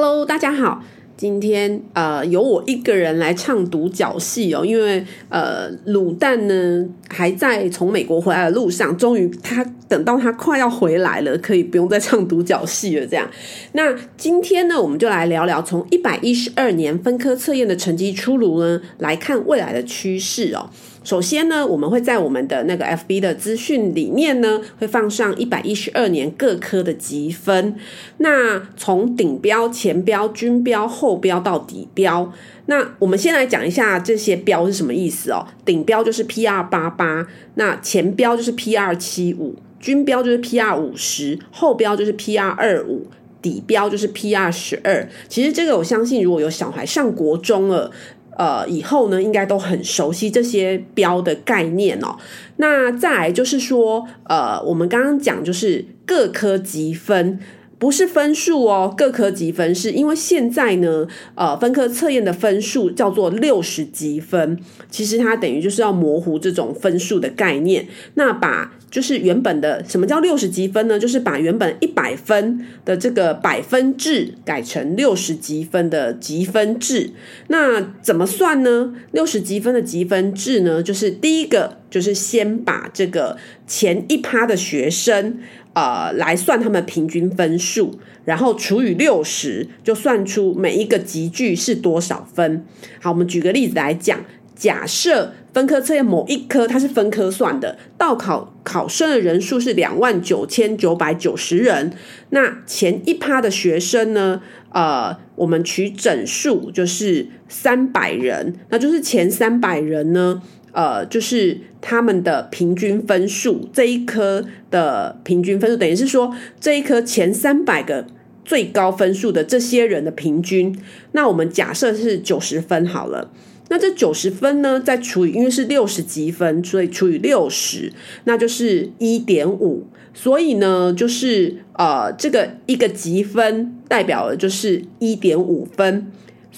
Hello，大家好。今天呃，由我一个人来唱独角戏哦，因为呃，卤蛋呢还在从美国回来的路上，终于他等到他快要回来了，可以不用再唱独角戏了。这样，那今天呢，我们就来聊聊从一百一十二年分科测验的成绩出炉呢，来看未来的趋势哦。首先呢，我们会在我们的那个 FB 的资讯里面呢，会放上一百一十二年各科的积分。那从顶标、前标、均标、后标到底标，那我们先来讲一下这些标是什么意思哦。顶标就是 PR 八八，那前标就是 PR 七五，均标就是 PR 五十，后标就是 PR 二五，底标就是 PR 十二。其实这个我相信，如果有小孩上国中了。呃，以后呢，应该都很熟悉这些标的概念哦。那再来就是说，呃，我们刚刚讲就是各科积分，不是分数哦。各科积分是因为现在呢，呃，分科测验的分数叫做六十积分，其实它等于就是要模糊这种分数的概念，那把。就是原本的什么叫六十积分呢？就是把原本一百分的这个百分制改成六十积分的积分制。那怎么算呢？六十积分的积分制呢？就是第一个就是先把这个前一趴的学生呃来算他们平均分数，然后除以六十，就算出每一个级距是多少分。好，我们举个例子来讲。假设分科测验某一科它是分科算的，到考考生的人数是两万九千九百九十人，那前一趴的学生呢？呃，我们取整数就是三百人，那就是前三百人呢，呃，就是他们的平均分数，这一科的平均分数，等于是说这一科前三百个最高分数的这些人的平均，那我们假设是九十分好了。那这九十分呢，再除以，因为是六十积分，所以除以六十，那就是一点五。所以呢，就是呃，这个一个积分代表的就是一点五分。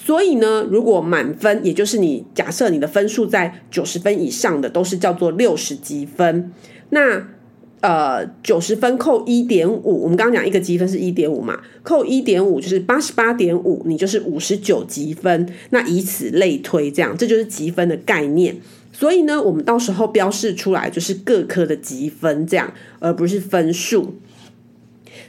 所以呢，如果满分，也就是你假设你的分数在九十分以上的，都是叫做六十积分。那呃，九十分扣一点五，我们刚刚讲一个积分是一点五嘛，扣一点五就是八十八点五，你就是五十九积分。那以此类推，这样这就是积分的概念。所以呢，我们到时候标示出来就是各科的积分，这样而不是分数。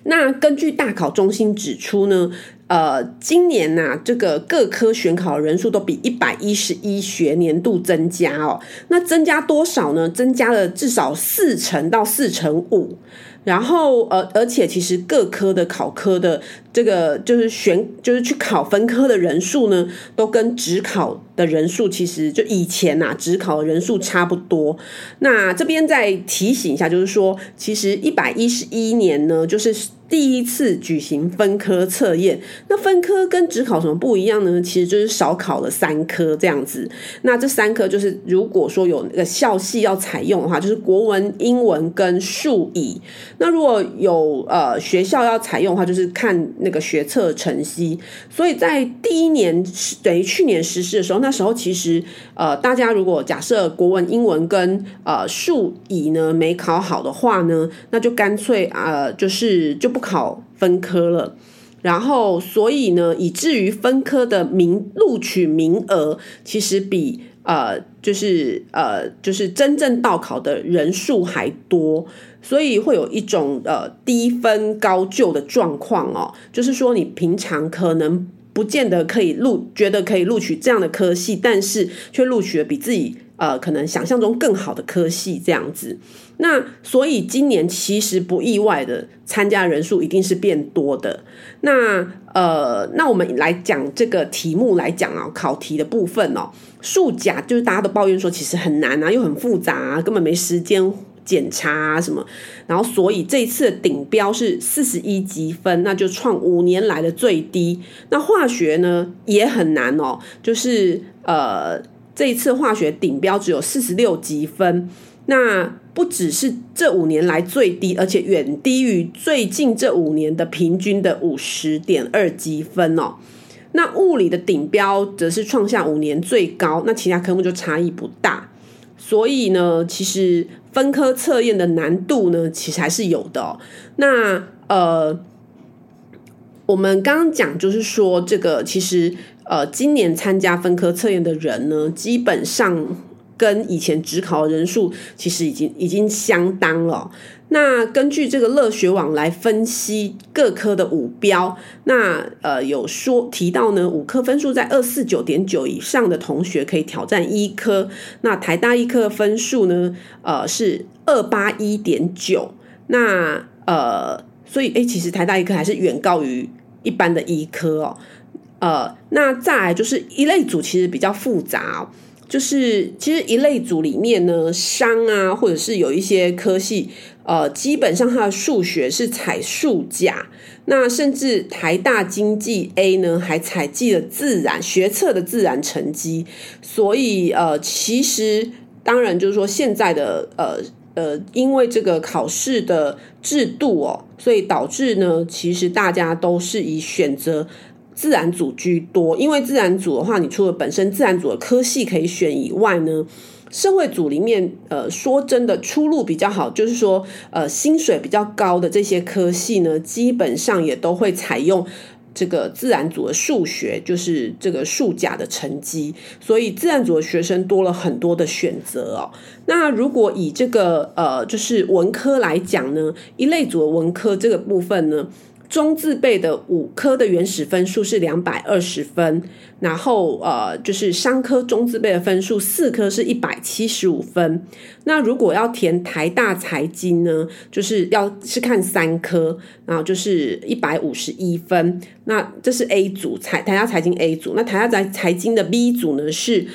那根据大考中心指出呢，呃，今年呐、这个各科选考人数都比一百一十一学年度增加哦。那增加多少呢？增加了至少四成到四成五。然后，呃，而且其实各科的考科的这个就是选，就是去考分科的人数呢，都跟指考的人数其实就以前呐、啊，指考的人数差不多。那这边再提醒一下，就是说，其实一百一十一年呢，就是。第一次举行分科测验，那分科跟只考什么不一样呢？其实就是少考了三科这样子。那这三科就是，如果说有那个校系要采用的话，就是国文、英文跟数乙。那如果有呃学校要采用的话，就是看那个学测成绩。所以在第一年等于去年实施的时候，那时候其实呃大家如果假设国文、英文跟呃数乙呢没考好的话呢，那就干脆呃就是就不。考分科了，然后所以呢，以至于分科的名录取名额其实比呃，就是呃，就是真正到考的人数还多，所以会有一种呃低分高就的状况哦。就是说，你平常可能不见得可以录，觉得可以录取这样的科系，但是却录取了比自己呃可能想象中更好的科系这样子。那所以今年其实不意外的参加人数一定是变多的。那呃，那我们来讲这个题目来讲啊，考题的部分哦，数甲就是大家都抱怨说其实很难啊，又很复杂，根本没时间检查啊什么。然后所以这一次的顶标是四十一级分，那就创五年来的最低。那化学呢也很难哦，就是呃这一次化学顶标只有四十六级分。那不只是这五年来最低，而且远低于最近这五年的平均的五十点二级分哦。那物理的顶标则是创下五年最高，那其他科目就差异不大。所以呢，其实分科测验的难度呢，其实还是有的。那呃，我们刚刚讲就是说，这个其实呃，今年参加分科测验的人呢，基本上跟以前只考的人数其实已经已经相当了。那根据这个乐学网来分析各科的五标，那呃有说提到呢，五科分数在二四九点九以上的同学可以挑战医科。那台大医科分数呢，呃是二八一点九。那呃，所以诶，其实台大医科还是远高于一般的医科哦。呃，那再来就是一类组，其实比较复杂哦。就是其实一类组里面呢，商啊，或者是有一些科系，呃，基本上它的数学是采数甲，那甚至台大经济 A 呢，还采集了自然学测的自然成绩，所以呃，其实当然就是说现在的呃呃，因为这个考试的制度哦，所以导致呢，其实大家都是以选择。自然组居多，因为自然组的话，你除了本身自然组的科系可以选以外呢，社会组里面，呃，说真的出路比较好，就是说，呃，薪水比较高的这些科系呢，基本上也都会采用这个自然组的数学，就是这个数甲的成绩，所以自然组的学生多了很多的选择哦。那如果以这个呃，就是文科来讲呢，一类组的文科这个部分呢。中字辈的五科的原始分数是两百二十分，然后呃，就是商科中字辈的分数四科是一百七十五分。那如果要填台大财经呢，就是要是看三科，然后就是一百五十一分。那这是 A 组财台大财经 A 组，那台大财财经的 B 组呢是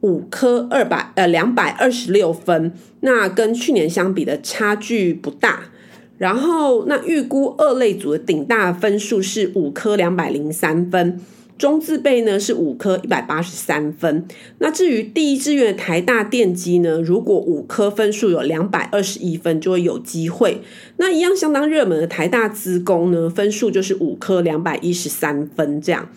五科二百呃两百二十六分，那跟去年相比的差距不大。然后，那预估二类组的顶大分数是五科两百零三分，中字辈呢是五科一百八十三分。那至于第一志愿的台大电机呢，如果五科分数有两百二十一分，就会有机会。那一样相当热门的台大资工呢，分数就是五科两百一十三分这样。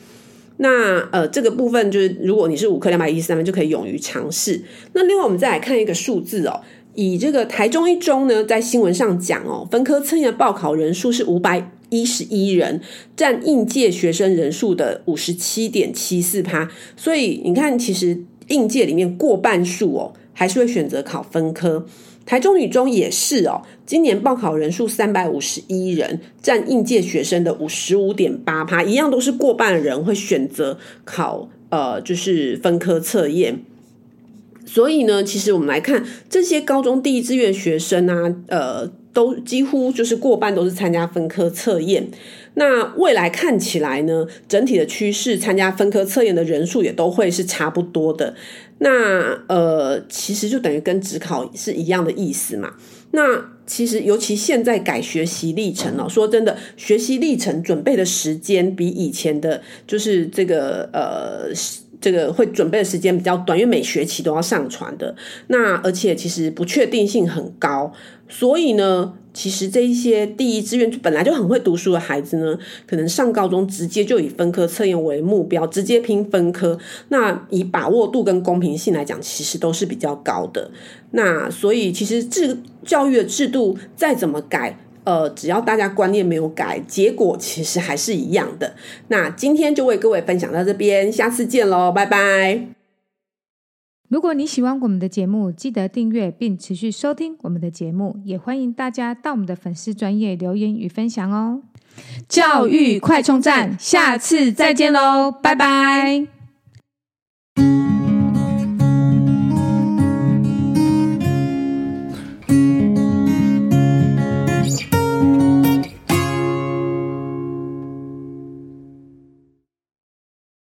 那呃，这个部分就是如果你是五科两百一十三分，就可以勇于尝试。那另外，我们再来看一个数字哦。以这个台中一中呢，在新闻上讲哦，分科测验的报考人数是五百一十一人，占应届学生人数的五十七点七四趴。所以你看，其实应届里面过半数哦，还是会选择考分科。台中女中也是哦，今年报考人数三百五十一人，占应届学生的五十五点八趴，一样都是过半人会选择考呃，就是分科测验。所以呢，其实我们来看这些高中第一志愿学生啊，呃，都几乎就是过半都是参加分科测验。那未来看起来呢，整体的趋势，参加分科测验的人数也都会是差不多的。那呃，其实就等于跟指考是一样的意思嘛。那其实尤其现在改学习历程哦，说真的，学习历程准备的时间比以前的，就是这个呃。这个会准备的时间比较短，因为每学期都要上传的。那而且其实不确定性很高，所以呢，其实这一些第一志愿本来就很会读书的孩子呢，可能上高中直接就以分科测验为目标，直接拼分科。那以把握度跟公平性来讲，其实都是比较高的。那所以其实这个教育的制度再怎么改。呃，只要大家观念没有改，结果其实还是一样的。那今天就为各位分享到这边，下次见喽，拜拜。如果你喜欢我们的节目，记得订阅并持续收听我们的节目，也欢迎大家到我们的粉丝专业留言与分享哦。教育快充站，下次再见喽，拜拜。